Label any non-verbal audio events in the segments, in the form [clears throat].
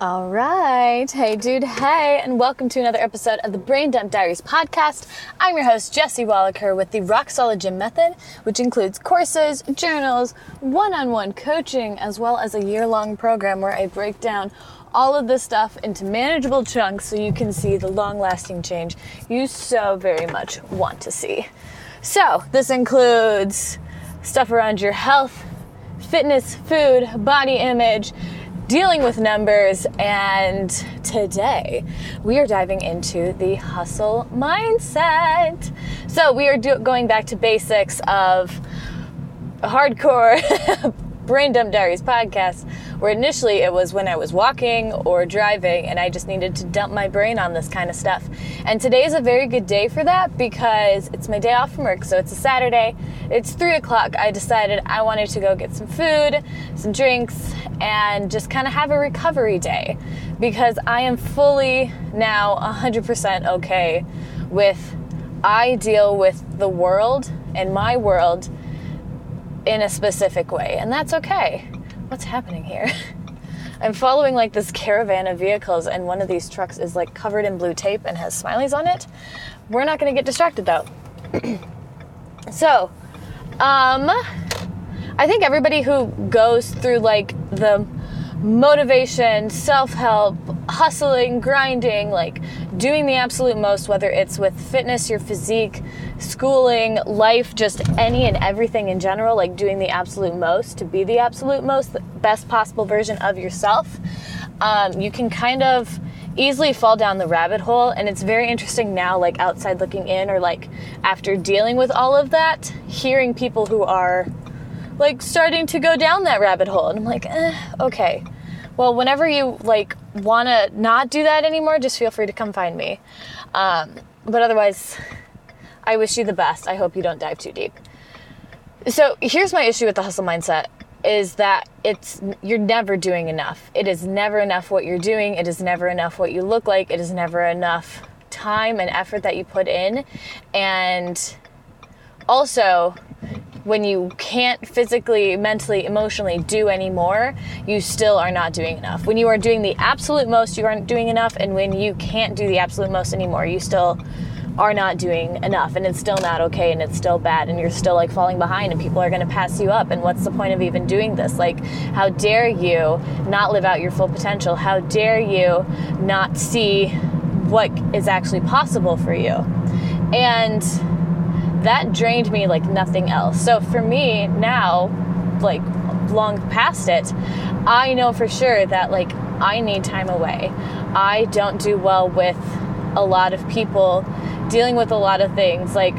All right. Hey, dude. Hey, and welcome to another episode of the Brain Dump Diaries podcast. I'm your host, Jesse Wallaker, with the Rock Solid Gym Method, which includes courses, journals, one on one coaching, as well as a year long program where I break down all of this stuff into manageable chunks so you can see the long lasting change you so very much want to see. So, this includes stuff around your health, fitness, food, body image dealing with numbers, and today we are diving into the hustle mindset. So, we are do- going back to basics of hardcore [laughs] Brain Dump Diaries podcast, where initially it was when I was walking or driving and I just needed to dump my brain on this kind of stuff. And today is a very good day for that because it's my day off from work, so it's a Saturday. It's three o'clock. I decided I wanted to go get some food, some drinks, and just kind of have a recovery day because I am fully now 100% okay with I deal with the world and my world in a specific way, and that's okay. What's happening here? [laughs] I'm following like this caravan of vehicles, and one of these trucks is like covered in blue tape and has smileys on it. We're not gonna get distracted though. [clears throat] so, um, I think everybody who goes through like the motivation, self help, hustling, grinding, like doing the absolute most, whether it's with fitness, your physique, schooling, life, just any and everything in general, like doing the absolute most to be the absolute most, the best possible version of yourself, um, you can kind of easily fall down the rabbit hole. And it's very interesting now, like outside looking in, or like after dealing with all of that, hearing people who are like starting to go down that rabbit hole. And I'm like, eh, okay. Well, whenever you like want to not do that anymore, just feel free to come find me. Um, but otherwise, I wish you the best. I hope you don't dive too deep. So here's my issue with the hustle mindset is that it's you're never doing enough. It is never enough what you're doing. It is never enough what you look like. It is never enough time and effort that you put in. And also, when you can't physically, mentally, emotionally do anymore, you still are not doing enough. When you are doing the absolute most, you aren't doing enough. And when you can't do the absolute most anymore, you still are not doing enough and it's still not okay and it's still bad and you're still like falling behind and people are going to pass you up and what's the point of even doing this like how dare you not live out your full potential how dare you not see what is actually possible for you and that drained me like nothing else. So for me now, like long past it, I know for sure that like I need time away. I don't do well with a lot of people dealing with a lot of things. Like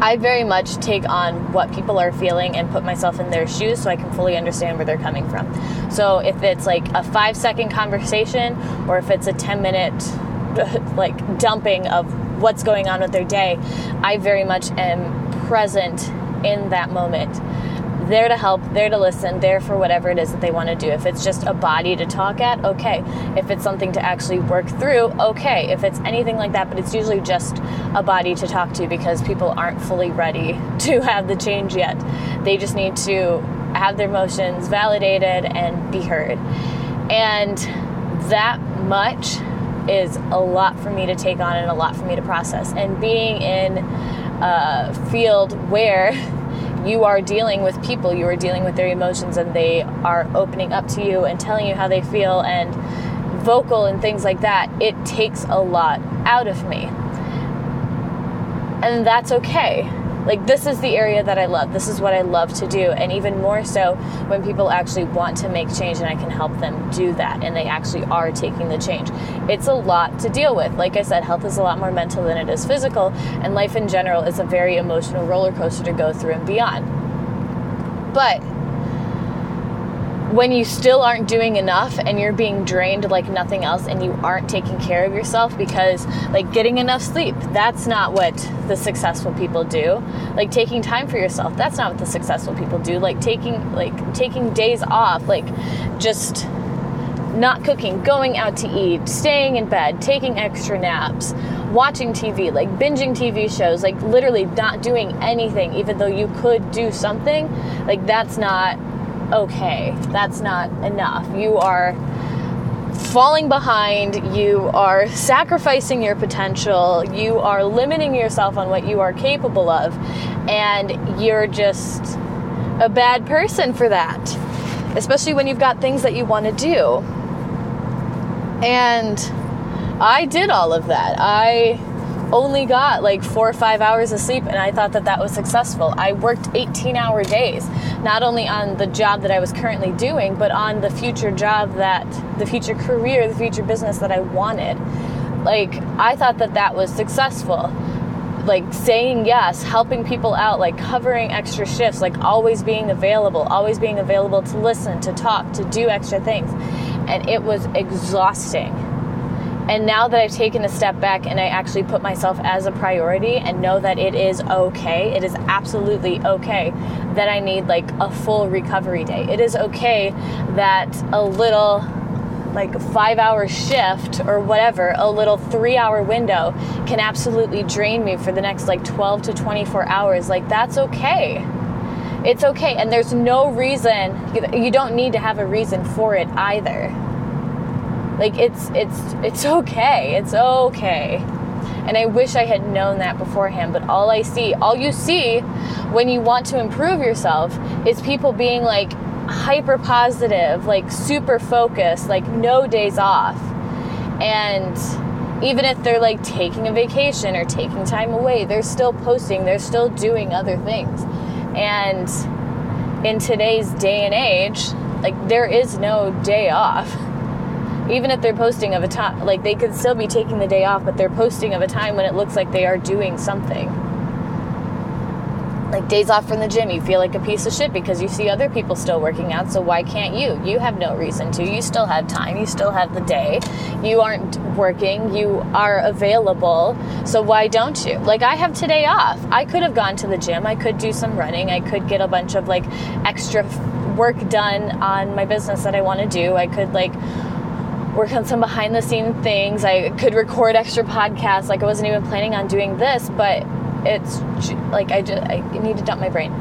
I very much take on what people are feeling and put myself in their shoes so I can fully understand where they're coming from. So if it's like a 5 second conversation or if it's a 10 minute [laughs] like dumping of what's going on with their day, I very much am present in that moment. There to help, there to listen, there for whatever it is that they want to do. If it's just a body to talk at, okay. If it's something to actually work through, okay. If it's anything like that, but it's usually just a body to talk to because people aren't fully ready [laughs] to have the change yet. They just need to have their emotions validated and be heard. And that much is a lot for me to take on and a lot for me to process. And being in a field where [laughs] you are dealing with people, you are dealing with their emotions, and they are opening up to you and telling you how they feel and vocal and things like that, it takes a lot out of me. And that's okay like this is the area that I love. This is what I love to do. And even more so when people actually want to make change and I can help them do that and they actually are taking the change. It's a lot to deal with. Like I said, health is a lot more mental than it is physical, and life in general is a very emotional roller coaster to go through and beyond. But when you still aren't doing enough and you're being drained like nothing else and you aren't taking care of yourself because like getting enough sleep that's not what the successful people do. Like taking time for yourself that's not what the successful people do. Like taking like taking days off like just not cooking going out to eat staying in bed taking extra naps watching TV, like binging TV shows, like literally not doing anything, even though you could do something, like that's not okay. That's not enough. You are falling behind, you are sacrificing your potential, you are limiting yourself on what you are capable of, and you're just a bad person for that. Especially when you've got things that you want to do. And I did all of that. I only got like four or five hours of sleep, and I thought that that was successful. I worked 18 hour days, not only on the job that I was currently doing, but on the future job that, the future career, the future business that I wanted. Like, I thought that that was successful. Like, saying yes, helping people out, like covering extra shifts, like always being available, always being available to listen, to talk, to do extra things. And it was exhausting and now that I've taken a step back and I actually put myself as a priority and know that it is okay, it is absolutely okay that I need like a full recovery day. It is okay that a little like five hour shift or whatever, a little three hour window can absolutely drain me for the next like 12 to 24 hours. Like, that's okay. It's okay. And there's no reason, you don't need to have a reason for it either. Like it's it's it's okay. It's okay. And I wish I had known that beforehand, but all I see, all you see when you want to improve yourself is people being like hyper positive, like super focused, like no days off. And even if they're like taking a vacation or taking time away, they're still posting, they're still doing other things. And in today's day and age, like there is no day off [laughs] even if they're posting of a time like they could still be taking the day off but they're posting of a time when it looks like they are doing something. Like days off from the gym you feel like a piece of shit because you see other people still working out so why can't you? You have no reason to. You still have time. You still have the day. You aren't working. You are available. So why don't you? Like i have today off. I could have gone to the gym. I could do some running. I could get a bunch of like extra work done on my business that i want to do. I could like work on some behind the scene things. I could record extra podcasts. Like I wasn't even planning on doing this, but it's like I just I need to dump my brain.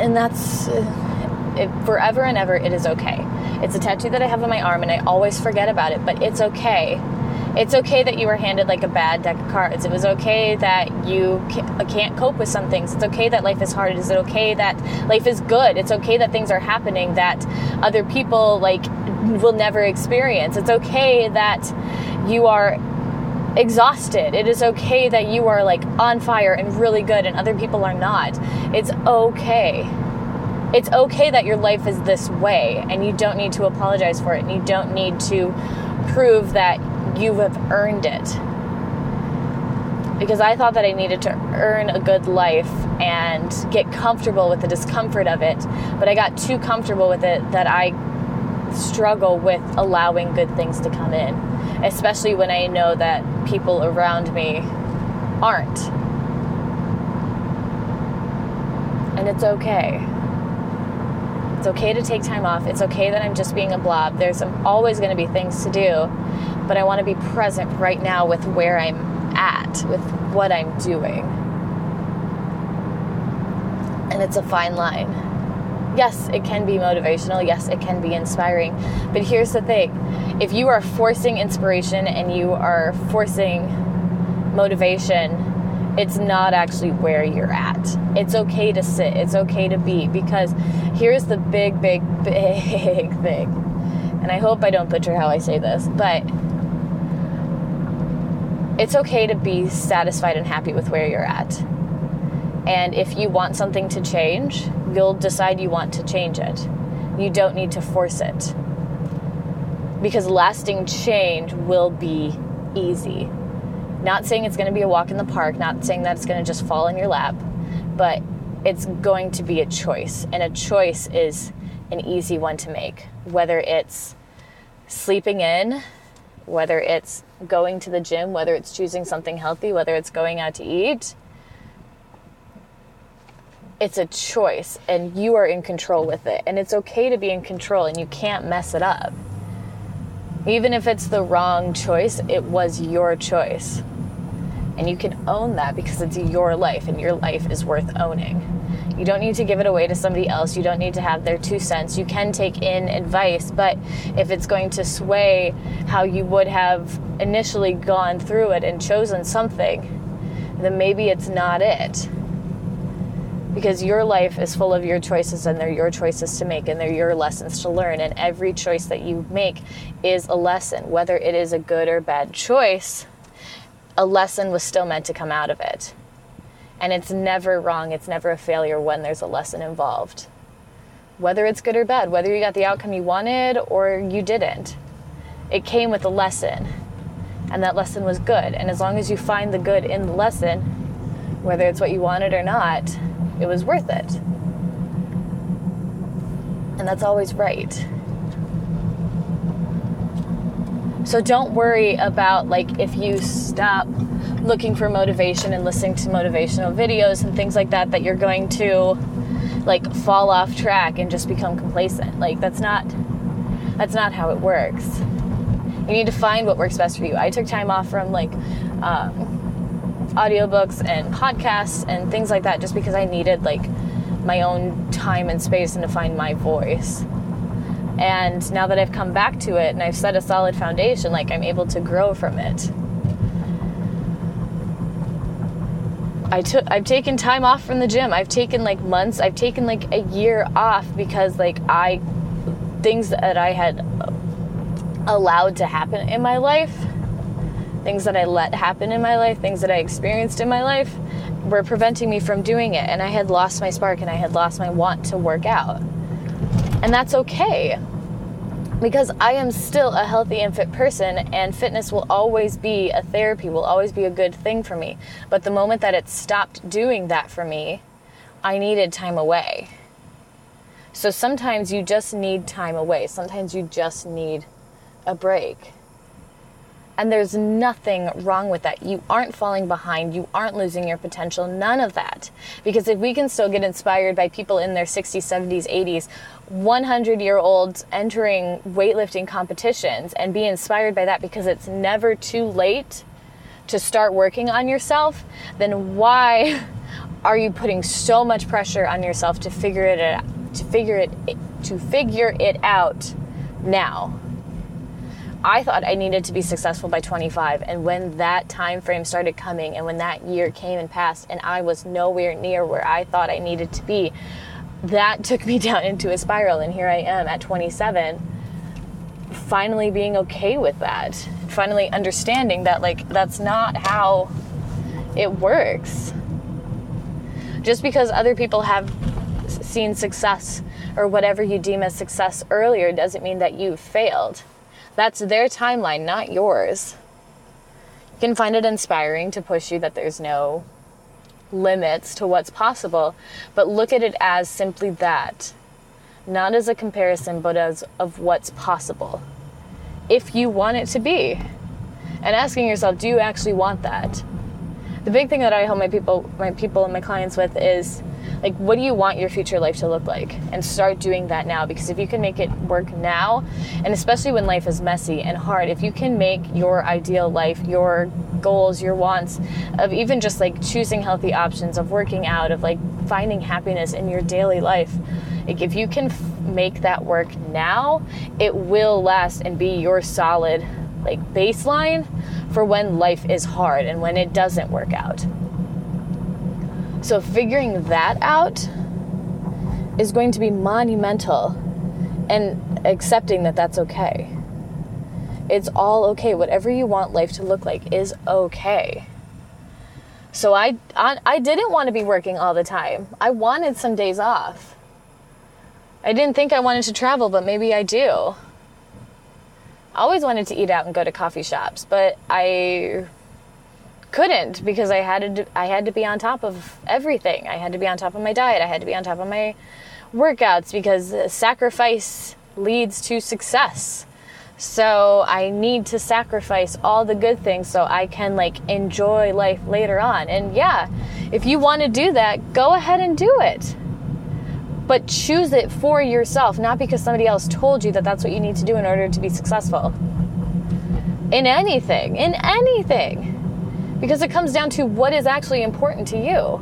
And that's uh, it, forever and ever. It is okay. It's a tattoo that I have on my arm, and I always forget about it. But it's okay it's okay that you were handed like a bad deck of cards. It was okay that you can't cope with some things. It's okay that life is hard. Is it okay that life is good? It's okay that things are happening that other people like will never experience. It's okay that you are exhausted. It is okay that you are like on fire and really good and other people are not. It's okay. It's okay that your life is this way and you don't need to apologize for it and you don't need to prove that you have earned it. Because I thought that I needed to earn a good life and get comfortable with the discomfort of it, but I got too comfortable with it that I struggle with allowing good things to come in, especially when I know that people around me aren't. And it's okay. It's okay to take time off. It's okay that I'm just being a blob. There's always going to be things to do but I want to be present right now with where I'm at, with what I'm doing. And it's a fine line. Yes, it can be motivational. Yes, it can be inspiring. But here's the thing if you are forcing inspiration and you are forcing motivation, it's not actually where you're at. It's okay to sit, it's okay to be, because here's the big, big, [laughs] big thing. And I hope I don't butcher how I say this, but it's okay to be satisfied and happy with where you're at. And if you want something to change, you'll decide you want to change it. You don't need to force it. Because lasting change will be easy. Not saying it's going to be a walk in the park, not saying that it's going to just fall in your lap, but it's going to be a choice. And a choice is an easy one to make, whether it's sleeping in, whether it's going to the gym, whether it's choosing something healthy, whether it's going out to eat, it's a choice and you are in control with it. And it's okay to be in control and you can't mess it up. Even if it's the wrong choice, it was your choice. And you can own that because it's your life and your life is worth owning. You don't need to give it away to somebody else. You don't need to have their two cents. You can take in advice, but if it's going to sway how you would have initially gone through it and chosen something, then maybe it's not it. Because your life is full of your choices and they're your choices to make and they're your lessons to learn. And every choice that you make is a lesson. Whether it is a good or bad choice, a lesson was still meant to come out of it. And it's never wrong, it's never a failure when there's a lesson involved. Whether it's good or bad, whether you got the outcome you wanted or you didn't, it came with a lesson. And that lesson was good. And as long as you find the good in the lesson, whether it's what you wanted or not, it was worth it. And that's always right. So don't worry about like if you stop looking for motivation and listening to motivational videos and things like that that you're going to like fall off track and just become complacent. Like that's not that's not how it works. You need to find what works best for you. I took time off from like um, audiobooks and podcasts and things like that just because I needed like my own time and space and to find my voice. And now that I've come back to it and I've set a solid foundation, like I'm able to grow from it. I took I've taken time off from the gym. I've taken like months. I've taken like a year off because like I things that I had allowed to happen in my life, things that I let happen in my life, things that I experienced in my life were preventing me from doing it and I had lost my spark and I had lost my want to work out. And that's okay because I am still a healthy and fit person, and fitness will always be a therapy, will always be a good thing for me. But the moment that it stopped doing that for me, I needed time away. So sometimes you just need time away, sometimes you just need a break. And there's nothing wrong with that. You aren't falling behind. You aren't losing your potential. None of that. Because if we can still get inspired by people in their 60s, 70s, 80s, 100 year olds entering weightlifting competitions and be inspired by that because it's never too late to start working on yourself, then why [laughs] are you putting so much pressure on yourself to figure it out, to figure it to figure it out now? I thought I needed to be successful by 25 and when that time frame started coming and when that year came and passed and I was nowhere near where I thought I needed to be that took me [laughs] down into a spiral and here I am at 27 finally being okay with that finally understanding that like that's not how it works. Just because other people have seen success or whatever you deem as success earlier doesn't mean that you've failed that's their timeline, not yours. You can find it inspiring to push you that there's no limits to what's possible, but look at it as simply that. Not as a comparison, but as of what's possible. If you want it to be. And asking yourself, do you actually want that? The big thing that I help my people my people and my clients with is like what do you want your future life to look like? And start doing that now because if you can make it work now and especially when life is messy and hard if you can make your ideal life your goals your wants of even just like choosing healthy options of working out of like finding happiness in your daily life like if you can f- make that work now it will last and be your solid like baseline for when life is hard and when it doesn't work out so figuring that out is going to be monumental and accepting that that's okay. It's all okay. Whatever you want life to look like is okay. So I, I, I didn't want to be working all the time. I wanted some days off. I didn't think I wanted to travel, but maybe I do. I always wanted to eat out and go to coffee shops, but I couldn't because I had to I had to be on top of everything. I had to be on top of my diet. I had to be on top of my workouts because uh, sacrifice leads to success. So I need to sacrifice all the good things so I can like enjoy life later on. And yeah, if you want to do that, go ahead and do it. But choose it for yourself, not because somebody else told you that that's what you need to do in order to be successful. In anything, in anything because it comes down to what is actually important to you.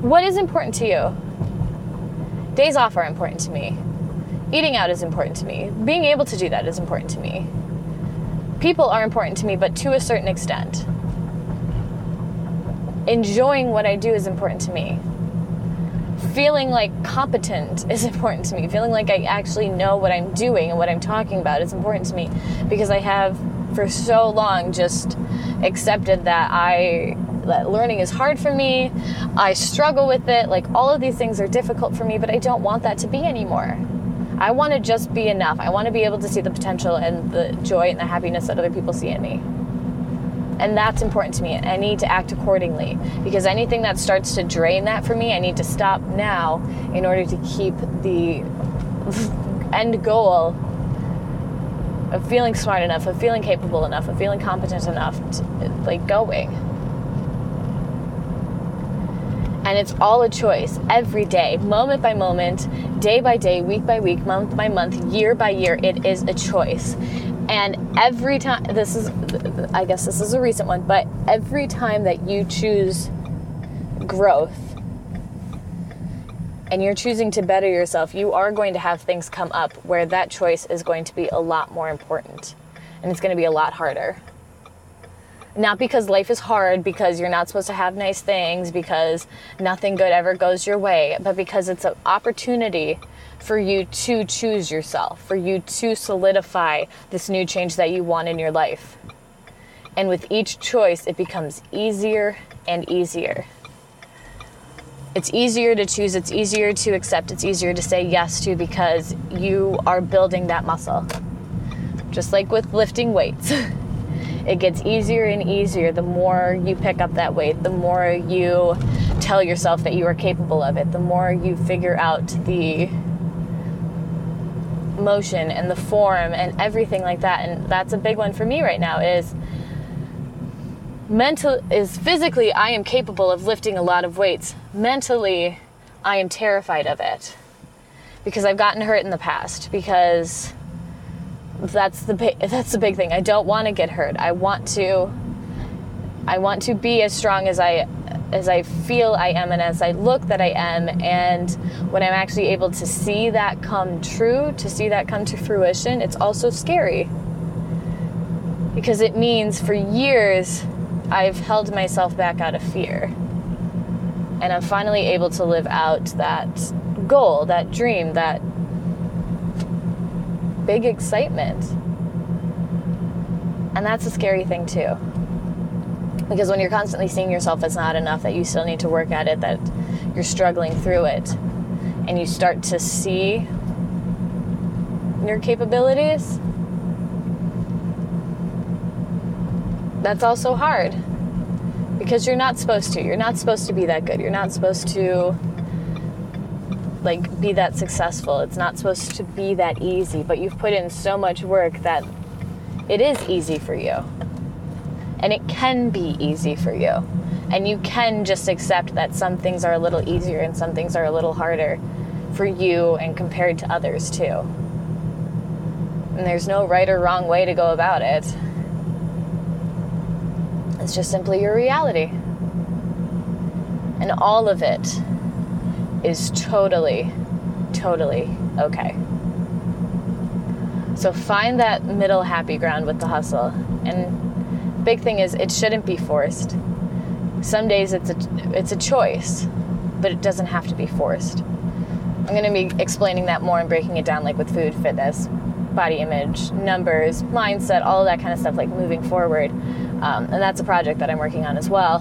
What is important to you? Days off are important to me. Eating out is important to me. Being able to do that is important to me. People are important to me, but to a certain extent. Enjoying what I do is important to me. Feeling like competent is [laughs] important to me. Feeling like I actually know what I'm doing and what I'm talking about is important to me because I have for so long just accepted that I that learning is hard for me. I struggle with it. Like all of these things are difficult for me, but I don't want that to be anymore. I want to just be enough. I want to be able to see the potential and the joy and the happiness that other people see in me. And that's important to me. I need to act accordingly because anything that starts to drain that for me, I need to stop now in order to keep the [laughs] end goal of feeling smart enough, of feeling capable enough, of feeling competent enough, to, like going. And it's all a choice every day, moment by moment, day by day, week by week, month by month, year by year. It is a choice. And every time, this is, I guess this is a recent one, but every time that you choose growth and you're choosing to better yourself, you are going to have things come up where that choice is going to be a lot more important and it's going to be a lot harder not because life is hard, because you're not supposed to have nice things, because nothing good ever goes your way, but because it's an opportunity for you to choose yourself, for you to solidify this new change that you want in your life. And with each choice, it becomes easier and easier. It's easier to choose, it's easier to accept, it's easier to say yes to because you are building that muscle. Just like with lifting weights. [laughs] it gets easier and easier the more you pick up that weight, the more you tell yourself that you are capable of it, the more you figure out the motion and the form and everything like that. And that's a big one for me right now is mental is physically I am capable of lifting a lot of weights. Mentally, I am terrified of it because I've gotten hurt in the past because that's the big, that's the big thing. I don't want to get hurt. I want to I want to be as strong as I as I feel I am and as I look that I am and when I'm actually able to see that come true, to see that come to fruition, it's also scary. Because it means for years I've held myself back out of fear. And I'm finally able to live out that goal, that dream, that big excitement. And that's a scary thing, too. Because when you're constantly seeing yourself as not enough, that you still need to work at it, that you're struggling through it, and you start to see your capabilities, that's also hard. Because you're not supposed to. You're not supposed to be that good. You're not supposed to like be that successful. It's not supposed to be that easy, but you've put in so much work that it is easy for you. And it can be easy for you. And you can just accept that some things are a little easier and some things are a little harder for you and compared to others too. And there's no right or wrong way to go about it. It's just simply your reality. And all of it is totally, totally okay. So find that middle happy ground with the hustle. And big thing is it shouldn't be forced. Some days it's a it's a choice, but it doesn't have to be forced. I'm going to be explaining that more and breaking it down like with food, fitness, body image, numbers, mindset, all of that kind of stuff like moving forward. Um, and that's a project that I'm working on as well.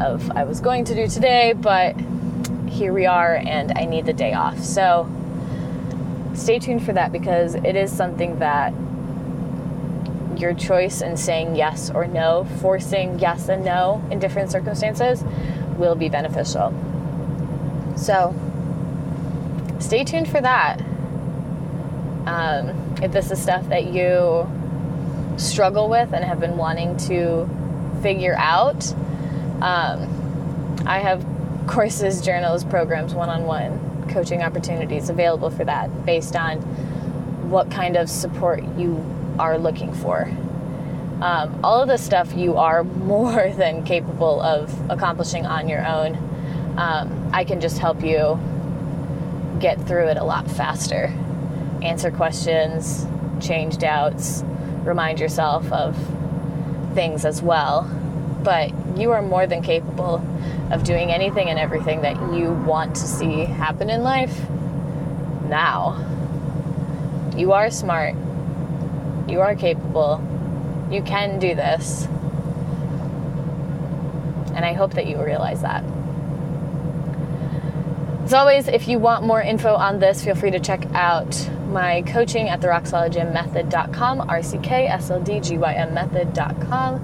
Of I was going to do today, but here we are and I need the day off. So stay tuned for that because it is something that your choice in saying yes or no, forcing yes and no in different circumstances, will be beneficial. So stay tuned for that. Um, if this is stuff that you struggle with and have been wanting to figure out, um, I have courses, journals, programs, one on one coaching opportunities available for that based on what kind of support you are looking for. Um, all of this stuff you are [laughs] more than capable of accomplishing on your own. Um, I can just help you get through it a lot faster. Answer questions, change doubts, remind yourself of things as well. But you are more than capable of doing anything and everything that you want to see happen in life now. You are smart. You are capable. You can do this. And I hope that you realize that. As always, if you want more info on this, feel free to check out my coaching at the rocksolidgymmethod.com, R-C-K-S-L-D-G-Y-M method.com.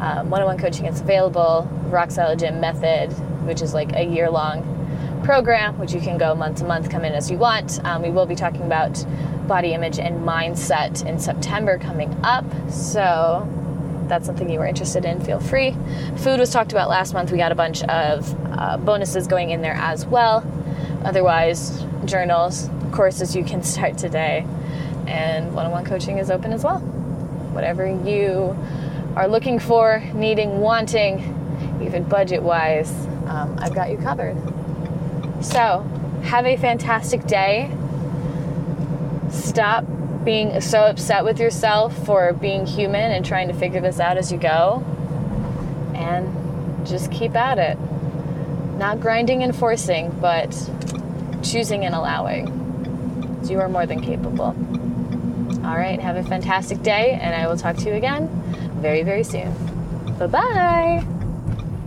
Um, one-on-one coaching is available. Rock Solid Gym Method, which is like a year-long program, which you can go month to month, come in as you want. Um, we will be talking about body image and mindset in September coming up. So that's something you were interested in, feel free. Food was talked about last month. We got a bunch of uh, bonuses going in there as well. Otherwise, journals, courses you can start today, and one on one coaching is open as well. Whatever you are looking for, needing, wanting, even budget wise, um, I've got you covered. So, have a fantastic day. Stop being so upset with yourself for being human and trying to figure this out as you go. And just keep at it. Not grinding and forcing, but choosing and allowing. So you are more than capable. All right, have a fantastic day, and I will talk to you again very, very soon. Bye bye.